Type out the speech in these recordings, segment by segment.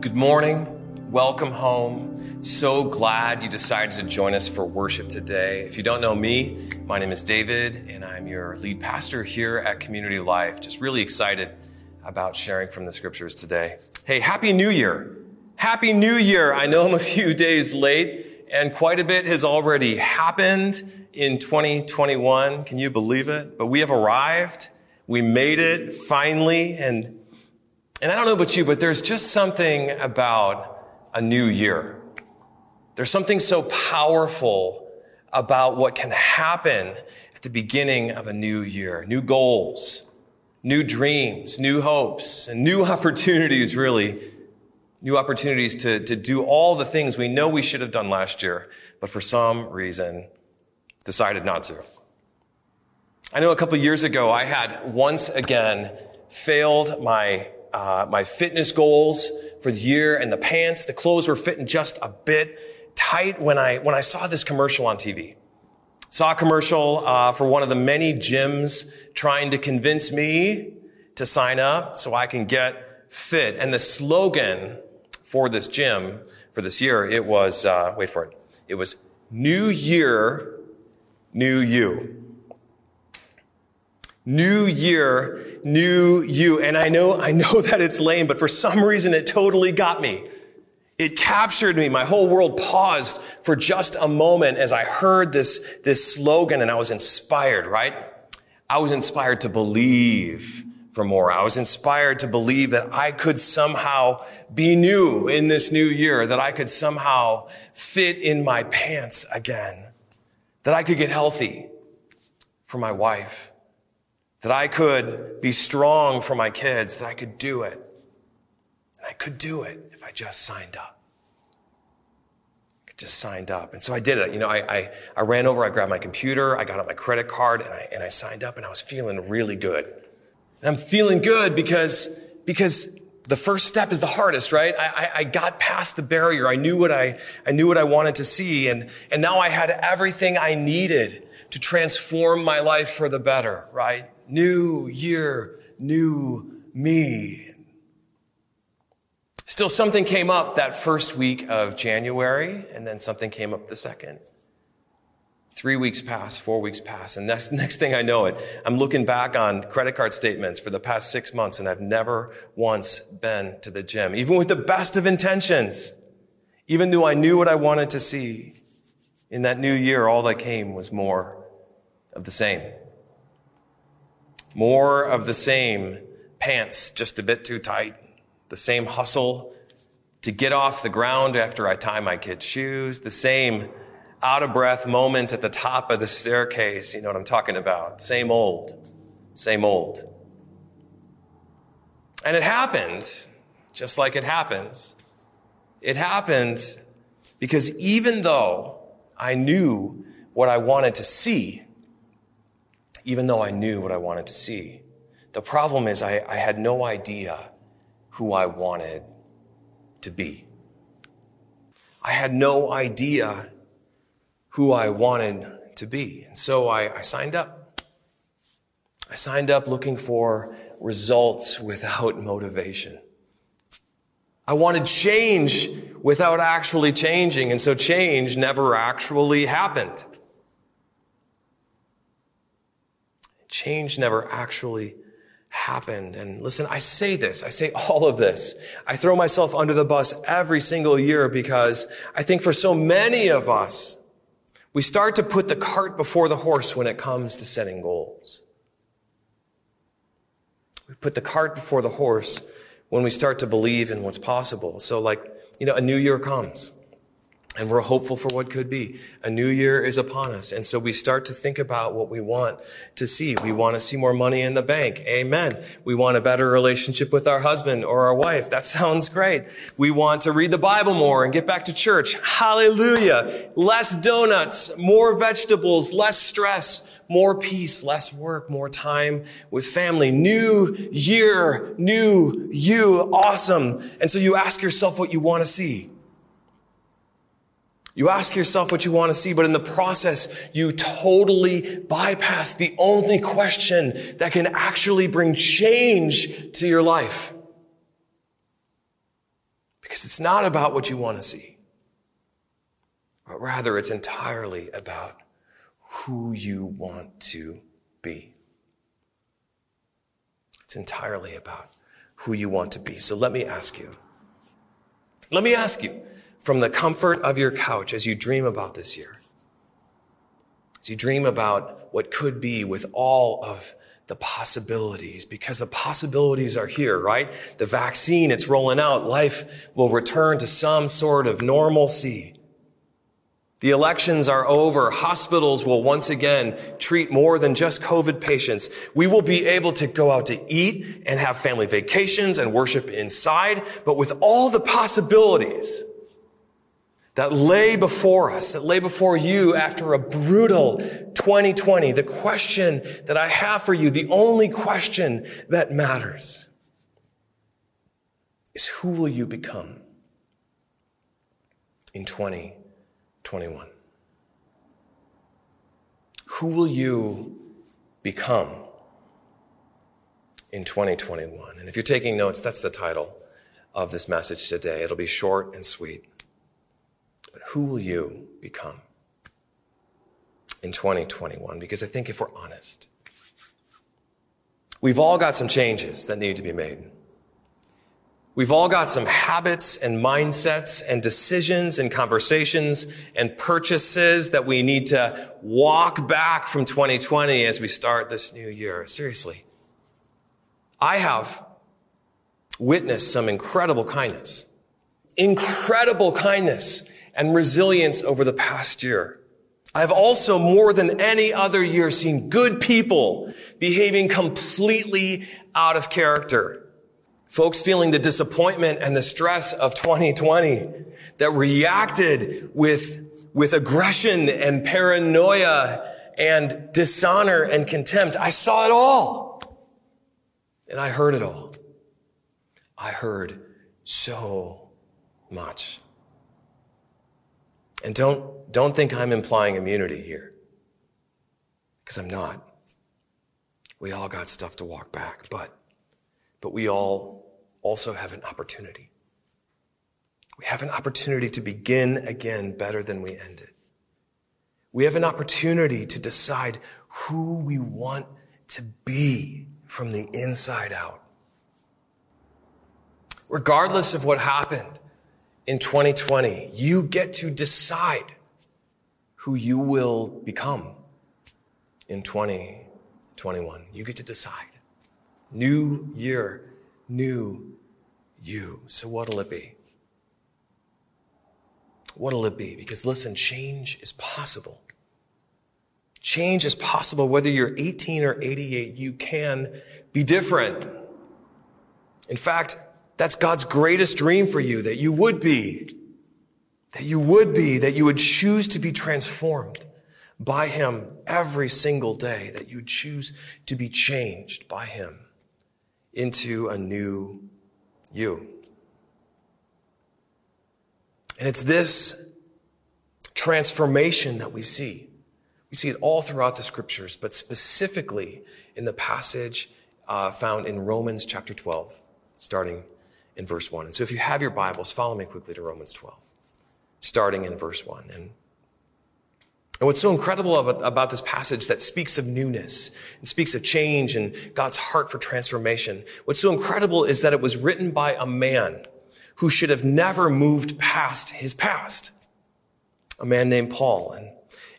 Good morning. Welcome home. So glad you decided to join us for worship today. If you don't know me, my name is David, and I'm your lead pastor here at Community Life. Just really excited about sharing from the scriptures today. Hey, Happy New Year! Happy New Year! I know I'm a few days late, and quite a bit has already happened in 2021. Can you believe it? But we have arrived. We made it finally, and and I don't know about you, but there's just something about a new year. There's something so powerful about what can happen at the beginning of a new year. New goals, new dreams, new hopes, and new opportunities, really. New opportunities to, to do all the things we know we should have done last year, but for some reason decided not to. I know a couple years ago I had once again failed my uh, my fitness goals for the year and the pants, the clothes were fitting just a bit tight when I, when I saw this commercial on TV. Saw a commercial, uh, for one of the many gyms trying to convince me to sign up so I can get fit. And the slogan for this gym for this year, it was, uh, wait for it. It was New Year, New You. New year, new you. And I know, I know that it's lame, but for some reason it totally got me. It captured me. My whole world paused for just a moment as I heard this, this slogan and I was inspired, right? I was inspired to believe for more. I was inspired to believe that I could somehow be new in this new year, that I could somehow fit in my pants again, that I could get healthy for my wife that I could be strong for my kids, that I could do it. And I could do it if I just signed up. I just signed up. And so I did it. You know, I, I, I ran over, I grabbed my computer, I got out my credit card, and I, and I signed up, and I was feeling really good. And I'm feeling good because, because the first step is the hardest, right? I, I, I, got past the barrier. I knew what I, I knew what I wanted to see. And, and now I had everything I needed to transform my life for the better, right? New year, new me. Still, something came up that first week of January, and then something came up the second. Three weeks pass, four weeks pass, and next, next thing I know it, I'm looking back on credit card statements for the past six months, and I've never once been to the gym, even with the best of intentions. Even though I knew what I wanted to see, in that new year, all that came was more of the same. More of the same pants, just a bit too tight. The same hustle to get off the ground after I tie my kid's shoes. The same out of breath moment at the top of the staircase. You know what I'm talking about. Same old, same old. And it happened, just like it happens. It happened because even though I knew what I wanted to see, even though I knew what I wanted to see. The problem is I, I had no idea who I wanted to be. I had no idea who I wanted to be. And so I, I signed up. I signed up looking for results without motivation. I wanted change without actually changing. And so change never actually happened. Change never actually happened. And listen, I say this, I say all of this. I throw myself under the bus every single year because I think for so many of us, we start to put the cart before the horse when it comes to setting goals. We put the cart before the horse when we start to believe in what's possible. So like, you know, a new year comes. And we're hopeful for what could be. A new year is upon us. And so we start to think about what we want to see. We want to see more money in the bank. Amen. We want a better relationship with our husband or our wife. That sounds great. We want to read the Bible more and get back to church. Hallelujah. Less donuts, more vegetables, less stress, more peace, less work, more time with family. New year, new you. Awesome. And so you ask yourself what you want to see. You ask yourself what you want to see, but in the process, you totally bypass the only question that can actually bring change to your life. Because it's not about what you want to see, but rather it's entirely about who you want to be. It's entirely about who you want to be. So let me ask you. Let me ask you from the comfort of your couch as you dream about this year, as you dream about what could be with all of the possibilities, because the possibilities are here, right? The vaccine, it's rolling out. Life will return to some sort of normalcy. The elections are over. Hospitals will once again treat more than just COVID patients. We will be able to go out to eat and have family vacations and worship inside, but with all the possibilities that lay before us, that lay before you after a brutal 2020, the question that I have for you, the only question that matters is who will you become in 2021? Who will you become in 2021? And if you're taking notes, that's the title of this message today. It'll be short and sweet. But who will you become in 2021? Because I think if we're honest, we've all got some changes that need to be made. We've all got some habits and mindsets and decisions and conversations and purchases that we need to walk back from 2020 as we start this new year. Seriously. I have witnessed some incredible kindness, incredible kindness and resilience over the past year. I've also more than any other year seen good people behaving completely out of character. Folks feeling the disappointment and the stress of 2020 that reacted with, with aggression and paranoia and dishonor and contempt. I saw it all. And I heard it all. I heard so much. And don't, don't think I'm implying immunity here. Because I'm not. We all got stuff to walk back, but, but we all also have an opportunity. We have an opportunity to begin again better than we ended. We have an opportunity to decide who we want to be from the inside out. Regardless of what happened in 2020, you get to decide who you will become in 2021. You get to decide. New year, new you. So what'll it be? What'll it be? Because listen, change is possible. Change is possible whether you're 18 or 88. You can be different. In fact, that's God's greatest dream for you, that you would be, that you would be, that you would choose to be transformed by Him every single day, that you choose to be changed by Him into a new you. And it's this transformation that we see. We see it all throughout the scriptures, but specifically in the passage uh, found in Romans chapter 12, starting in verse 1. And so if you have your Bibles, follow me quickly to Romans 12, starting in verse 1. And and what's so incredible about, about, this passage that speaks of newness and speaks of change and God's heart for transformation, what's so incredible is that it was written by a man who should have never moved past his past. A man named Paul. And,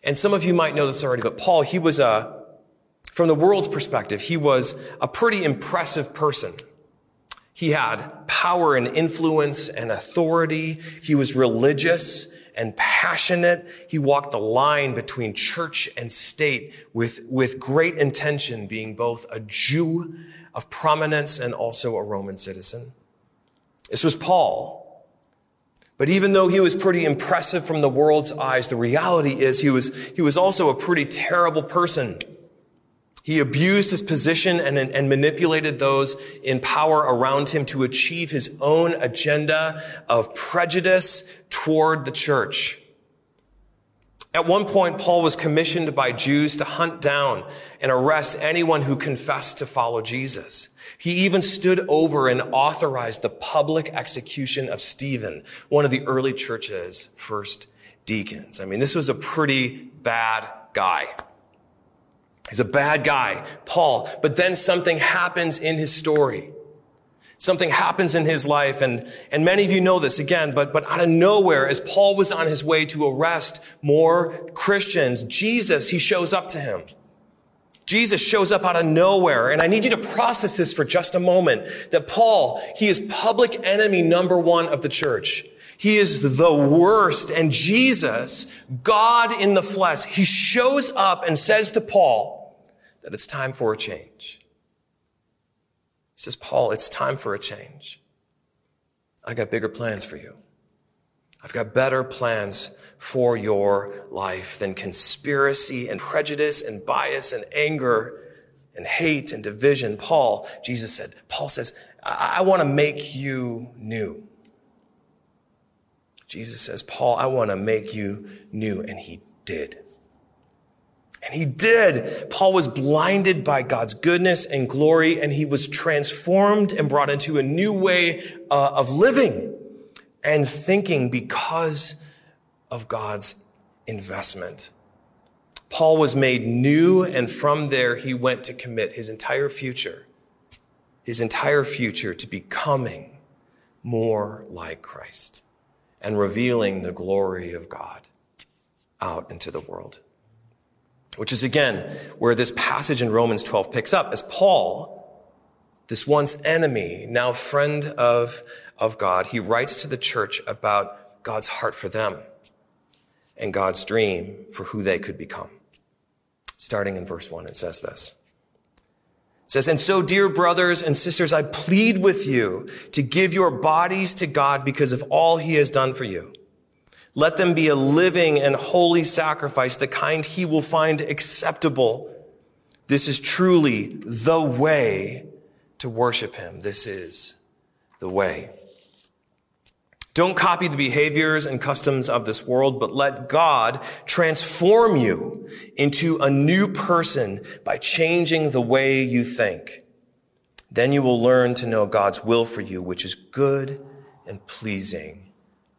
and some of you might know this already, but Paul, he was a, from the world's perspective, he was a pretty impressive person. He had power and influence and authority. He was religious and passionate. He walked the line between church and state with, with great intention, being both a Jew of prominence and also a Roman citizen. This was Paul. But even though he was pretty impressive from the world's eyes, the reality is he was, he was also a pretty terrible person. He abused his position and, and, manipulated those in power around him to achieve his own agenda of prejudice toward the church. At one point, Paul was commissioned by Jews to hunt down and arrest anyone who confessed to follow Jesus. He even stood over and authorized the public execution of Stephen, one of the early church's first deacons. I mean, this was a pretty bad guy. He's a bad guy, Paul. But then something happens in his story. Something happens in his life, and, and many of you know this again, but, but out of nowhere, as Paul was on his way to arrest more Christians, Jesus, he shows up to him. Jesus shows up out of nowhere. And I need you to process this for just a moment. That Paul, he is public enemy number one of the church. He is the worst. And Jesus, God in the flesh, he shows up and says to Paul that it's time for a change. He says, Paul, it's time for a change. I got bigger plans for you. I've got better plans for your life than conspiracy and prejudice and bias and anger and hate and division. Paul, Jesus said, Paul says, I, I want to make you new. Jesus says, Paul, I want to make you new. And he did. And he did. Paul was blinded by God's goodness and glory, and he was transformed and brought into a new way uh, of living and thinking because of God's investment. Paul was made new, and from there he went to commit his entire future, his entire future to becoming more like Christ and revealing the glory of God out into the world which is again where this passage in Romans 12 picks up as Paul, this once enemy, now friend of, of God, he writes to the church about God's heart for them and God's dream for who they could become. Starting in verse one, it says this. It says, and so dear brothers and sisters, I plead with you to give your bodies to God because of all he has done for you. Let them be a living and holy sacrifice, the kind he will find acceptable. This is truly the way to worship him. This is the way. Don't copy the behaviors and customs of this world, but let God transform you into a new person by changing the way you think. Then you will learn to know God's will for you, which is good and pleasing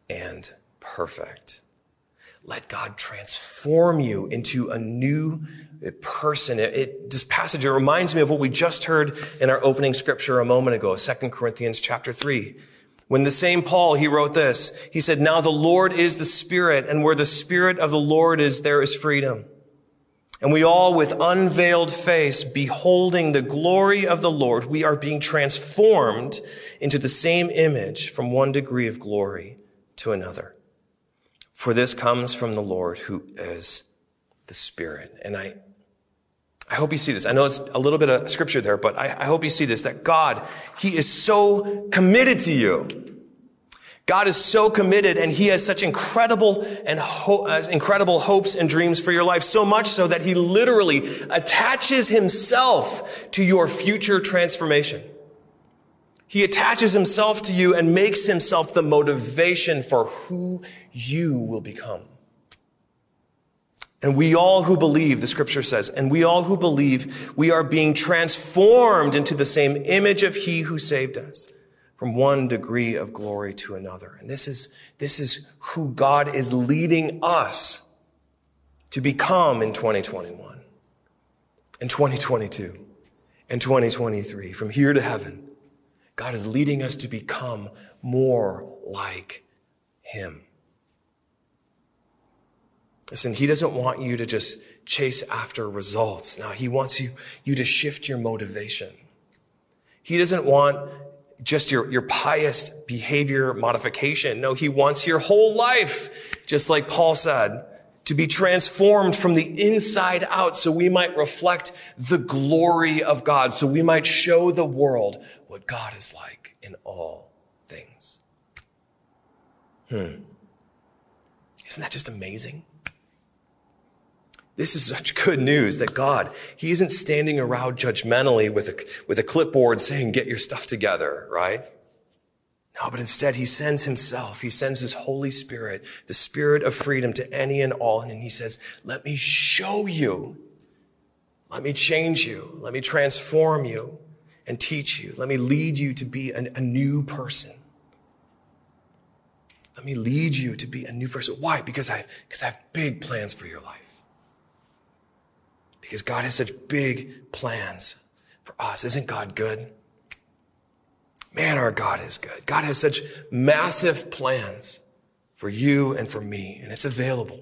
and perfect. Let God transform you into a new person. It, it, this passage, it reminds me of what we just heard in our opening scripture a moment ago, 2 Corinthians chapter 3. When the same Paul, he wrote this, he said, now the Lord is the Spirit, and where the Spirit of the Lord is, there is freedom. And we all, with unveiled face, beholding the glory of the Lord, we are being transformed into the same image from one degree of glory to another. For this comes from the Lord who is the Spirit. And I, I hope you see this. I know it's a little bit of scripture there, but I, I hope you see this, that God, He is so committed to you. God is so committed and he has such incredible and ho- uh, incredible hopes and dreams for your life. So much so that he literally attaches himself to your future transformation. He attaches himself to you and makes himself the motivation for who you will become. And we all who believe, the scripture says, and we all who believe, we are being transformed into the same image of he who saved us from one degree of glory to another. And this is, this is who God is leading us to become in 2021 and 2022 and 2023 from here to heaven. God is leading us to become more like Him. Listen, He doesn't want you to just chase after results. Now, He wants you, you to shift your motivation. He doesn't want just your, your pious behavior modification. No, He wants your whole life, just like Paul said, to be transformed from the inside out so we might reflect the glory of God, so we might show the world what God is like in all things. Hmm. Isn't that just amazing? This is such good news that God, He isn't standing around judgmentally with a, with a clipboard saying, get your stuff together, right? No, but instead he sends himself. He sends his Holy Spirit, the spirit of freedom to any and all. And he says, let me show you. Let me change you. Let me transform you and teach you. Let me lead you to be an, a new person. Let me lead you to be a new person. Why? Because I, because I have big plans for your life. Because God has such big plans for us. Isn't God good? Man, our God is good. God has such massive plans for you and for me, and it's available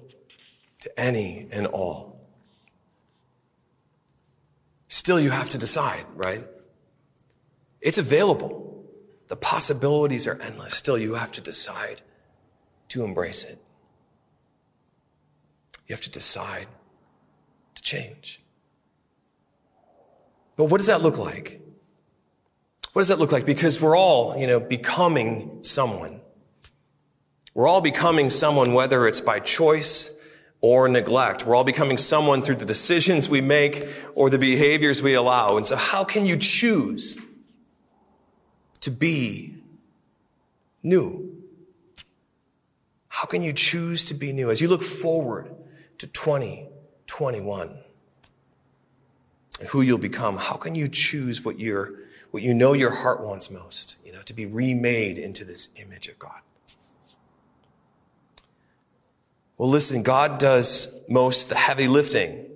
to any and all. Still, you have to decide, right? It's available. The possibilities are endless. Still, you have to decide to embrace it. You have to decide to change. But what does that look like? What does that look like? Because we're all, you know, becoming someone. We're all becoming someone, whether it's by choice or neglect. We're all becoming someone through the decisions we make or the behaviors we allow. And so how can you choose to be new? How can you choose to be new as you look forward to 2021 and who you'll become? How can you choose what you're what you know your heart wants most, you know, to be remade into this image of God. Well, listen, God does most the heavy lifting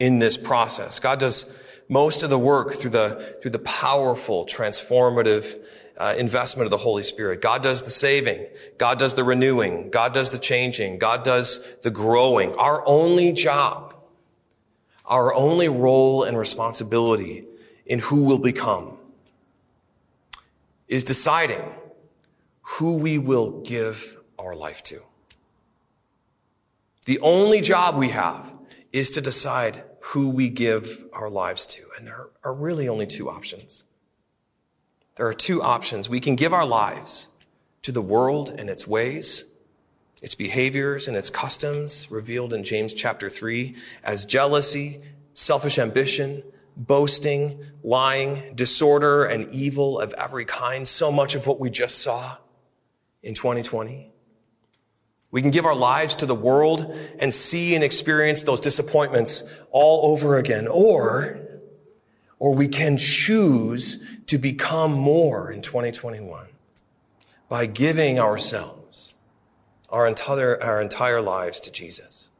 in this process. God does most of the work through the, through the powerful, transformative uh, investment of the Holy Spirit. God does the saving. God does the renewing. God does the changing. God does the growing. Our only job, our only role and responsibility in who we'll become is deciding who we will give our life to. The only job we have is to decide who we give our lives to. And there are really only two options. There are two options. We can give our lives to the world and its ways, its behaviors and its customs revealed in James chapter 3 as jealousy, selfish ambition, boasting, lying, disorder, and evil of every kind, so much of what we just saw in 2020. We can give our lives to the world and see and experience those disappointments all over again. Or, or we can choose to become more in 2021 by giving ourselves, our entire, our entire lives to Jesus.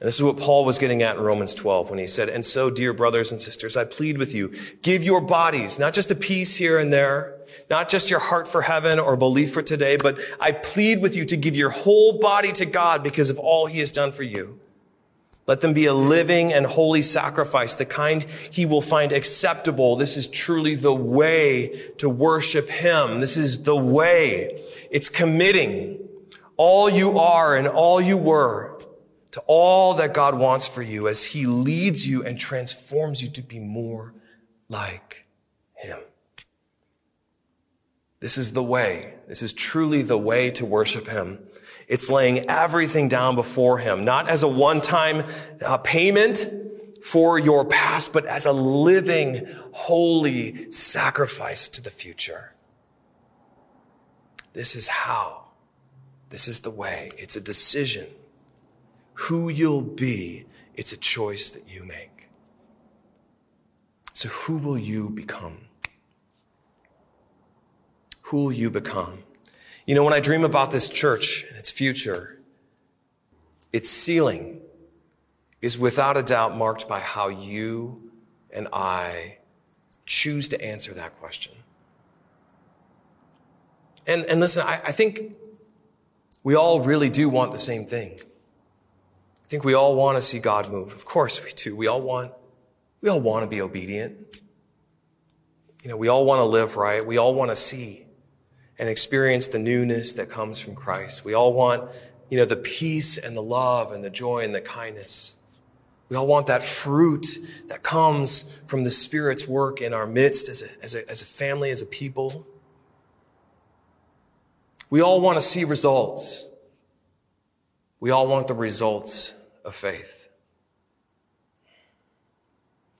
And this is what Paul was getting at in Romans 12 when he said, And so, dear brothers and sisters, I plead with you, give your bodies, not just a piece here and there, not just your heart for heaven or belief for today, but I plead with you to give your whole body to God because of all he has done for you. Let them be a living and holy sacrifice, the kind he will find acceptable. This is truly the way to worship him. This is the way. It's committing all you are and all you were to all that God wants for you as he leads you and transforms you to be more like him. This is the way. This is truly the way to worship him. It's laying everything down before him, not as a one-time uh, payment for your past, but as a living, holy sacrifice to the future. This is how. This is the way. It's a decision who you'll be, it's a choice that you make. So who will you become? Who will you become? You know, when I dream about this church and its future, its ceiling is without a doubt marked by how you and I choose to answer that question. And, and listen, I, I think we all really do want the same thing I think we all want to see God move. Of course we do. We all want, we all want to be obedient. You know, we all want to live right. We all want to see and experience the newness that comes from Christ. We all want, you know, the peace and the love and the joy and the kindness. We all want that fruit that comes from the Spirit's work in our midst as a, as a, as a family, as a people. We all want to see results. We all want the results of faith.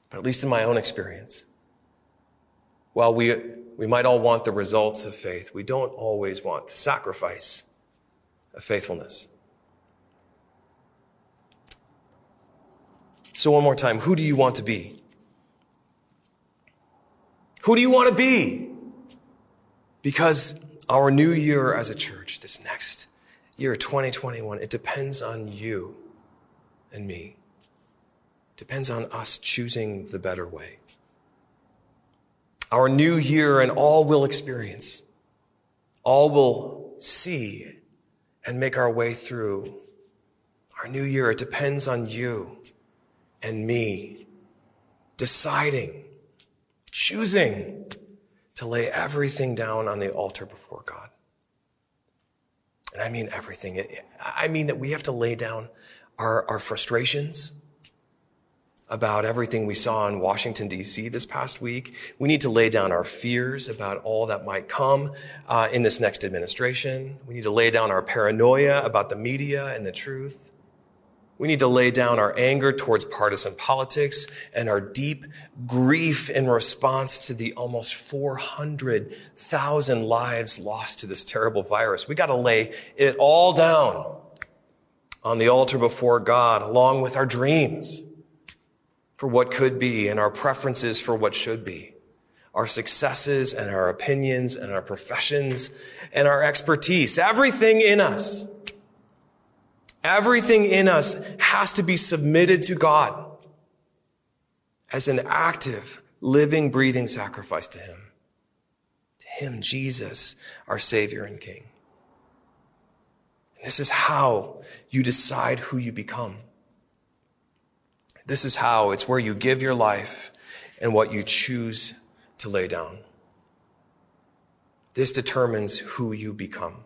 But at least in my own experience, while we we might all want the results of faith. We don't always want the sacrifice of faithfulness. So, one more time, who do you want to be? Who do you want to be? Because our new year as a church, this next year, 2021, it depends on you and me. Depends on us choosing the better way. Our new year and all will experience, all will see and make our way through. Our new year, it depends on you and me deciding, choosing to lay everything down on the altar before God. And I mean everything. I mean that we have to lay down our, our frustrations about everything we saw in Washington, D.C. this past week. We need to lay down our fears about all that might come uh, in this next administration. We need to lay down our paranoia about the media and the truth. We need to lay down our anger towards partisan politics and our deep grief in response to the almost 400,000 lives lost to this terrible virus. We got to lay it all down on the altar before God, along with our dreams for what could be and our preferences for what should be, our successes and our opinions and our professions and our expertise, everything in us Everything in us has to be submitted to God as an active, living, breathing sacrifice to Him. To Him, Jesus, our Savior and King. This is how you decide who you become. This is how it's where you give your life and what you choose to lay down. This determines who you become.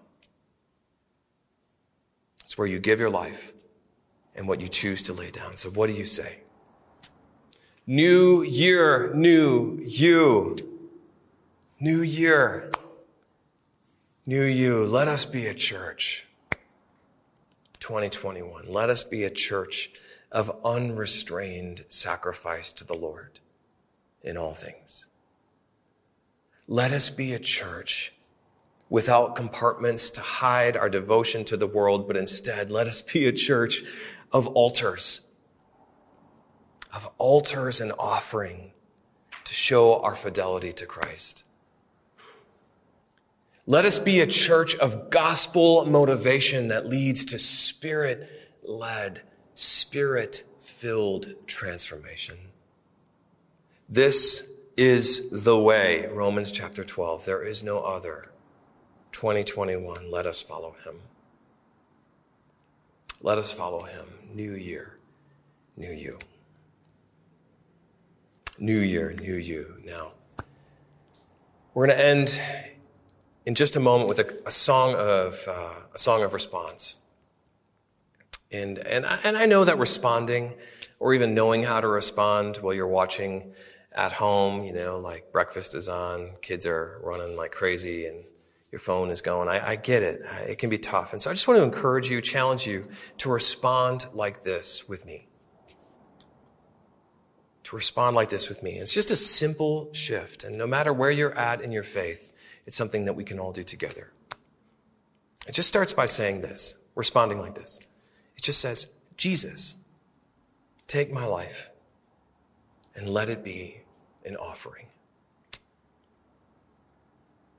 It's where you give your life and what you choose to lay down. So, what do you say? New year, new you. New year, new you. Let us be a church. 2021. Let us be a church of unrestrained sacrifice to the Lord in all things. Let us be a church without compartments to hide our devotion to the world, but instead let us be a church of altars, of altars and offering to show our fidelity to Christ. Let us be a church of gospel motivation that leads to spirit led, spirit filled transformation. This is the way, Romans chapter 12. There is no other. 2021, let us follow him. Let us follow him. New year, new you. New year, new you. Now, we're going to end in just a moment with a, a song of uh, a song of response. And and I, and I know that responding, or even knowing how to respond while you're watching at home, you know, like breakfast is on, kids are running like crazy, and your phone is going. I, I get it. It can be tough. And so I just want to encourage you, challenge you to respond like this with me. To respond like this with me. It's just a simple shift. And no matter where you're at in your faith, it's something that we can all do together. It just starts by saying this, responding like this. It just says, Jesus, take my life and let it be an offering.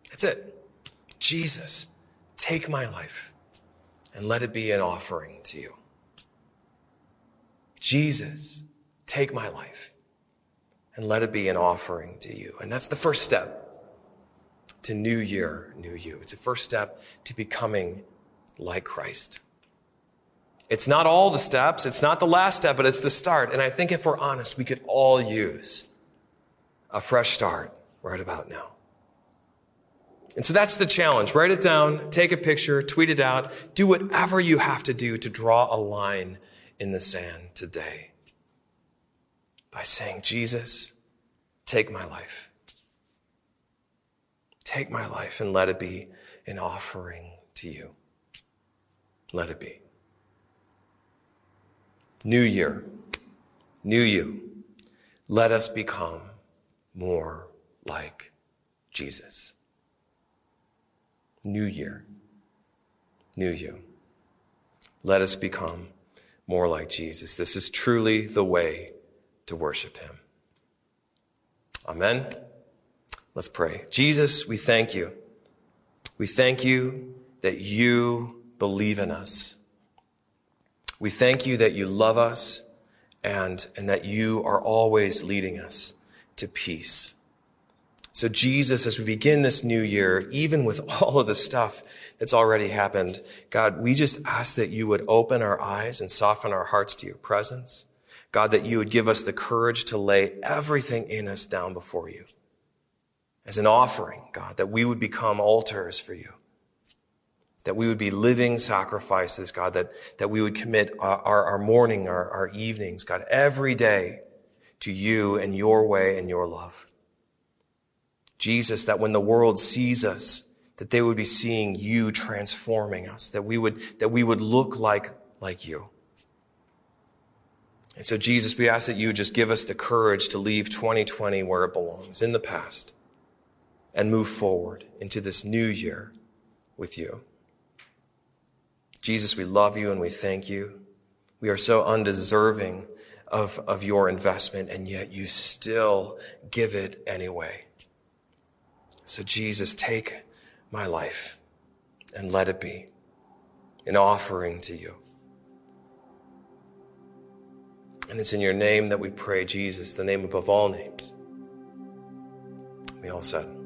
That's it. Jesus, take my life and let it be an offering to you. Jesus, take my life and let it be an offering to you. And that's the first step to new year, new you. It's a first step to becoming like Christ. It's not all the steps. It's not the last step, but it's the start. And I think if we're honest, we could all use a fresh start right about now. And so that's the challenge. Write it down, take a picture, tweet it out, do whatever you have to do to draw a line in the sand today by saying, Jesus, take my life. Take my life and let it be an offering to you. Let it be. New year, new you. Let us become more like Jesus. New year, new you. Let us become more like Jesus. This is truly the way to worship him. Amen. Let's pray. Jesus, we thank you. We thank you that you believe in us. We thank you that you love us and, and that you are always leading us to peace. So Jesus, as we begin this new year, even with all of the stuff that's already happened, God, we just ask that you would open our eyes and soften our hearts to your presence. God, that you would give us the courage to lay everything in us down before you as an offering, God, that we would become altars for you. That we would be living sacrifices, God, that, that we would commit our, our, morning, our, our evenings, God, every day to you and your way and your love. Jesus, that when the world sees us, that they would be seeing you transforming us, that we would, that we would look like, like you. And so, Jesus, we ask that you just give us the courage to leave 2020 where it belongs, in the past, and move forward into this new year with you. Jesus, we love you and we thank you. We are so undeserving of, of your investment, and yet you still give it anyway. So, Jesus, take my life and let it be an offering to you. And it's in your name that we pray, Jesus, the name above all names. We all said,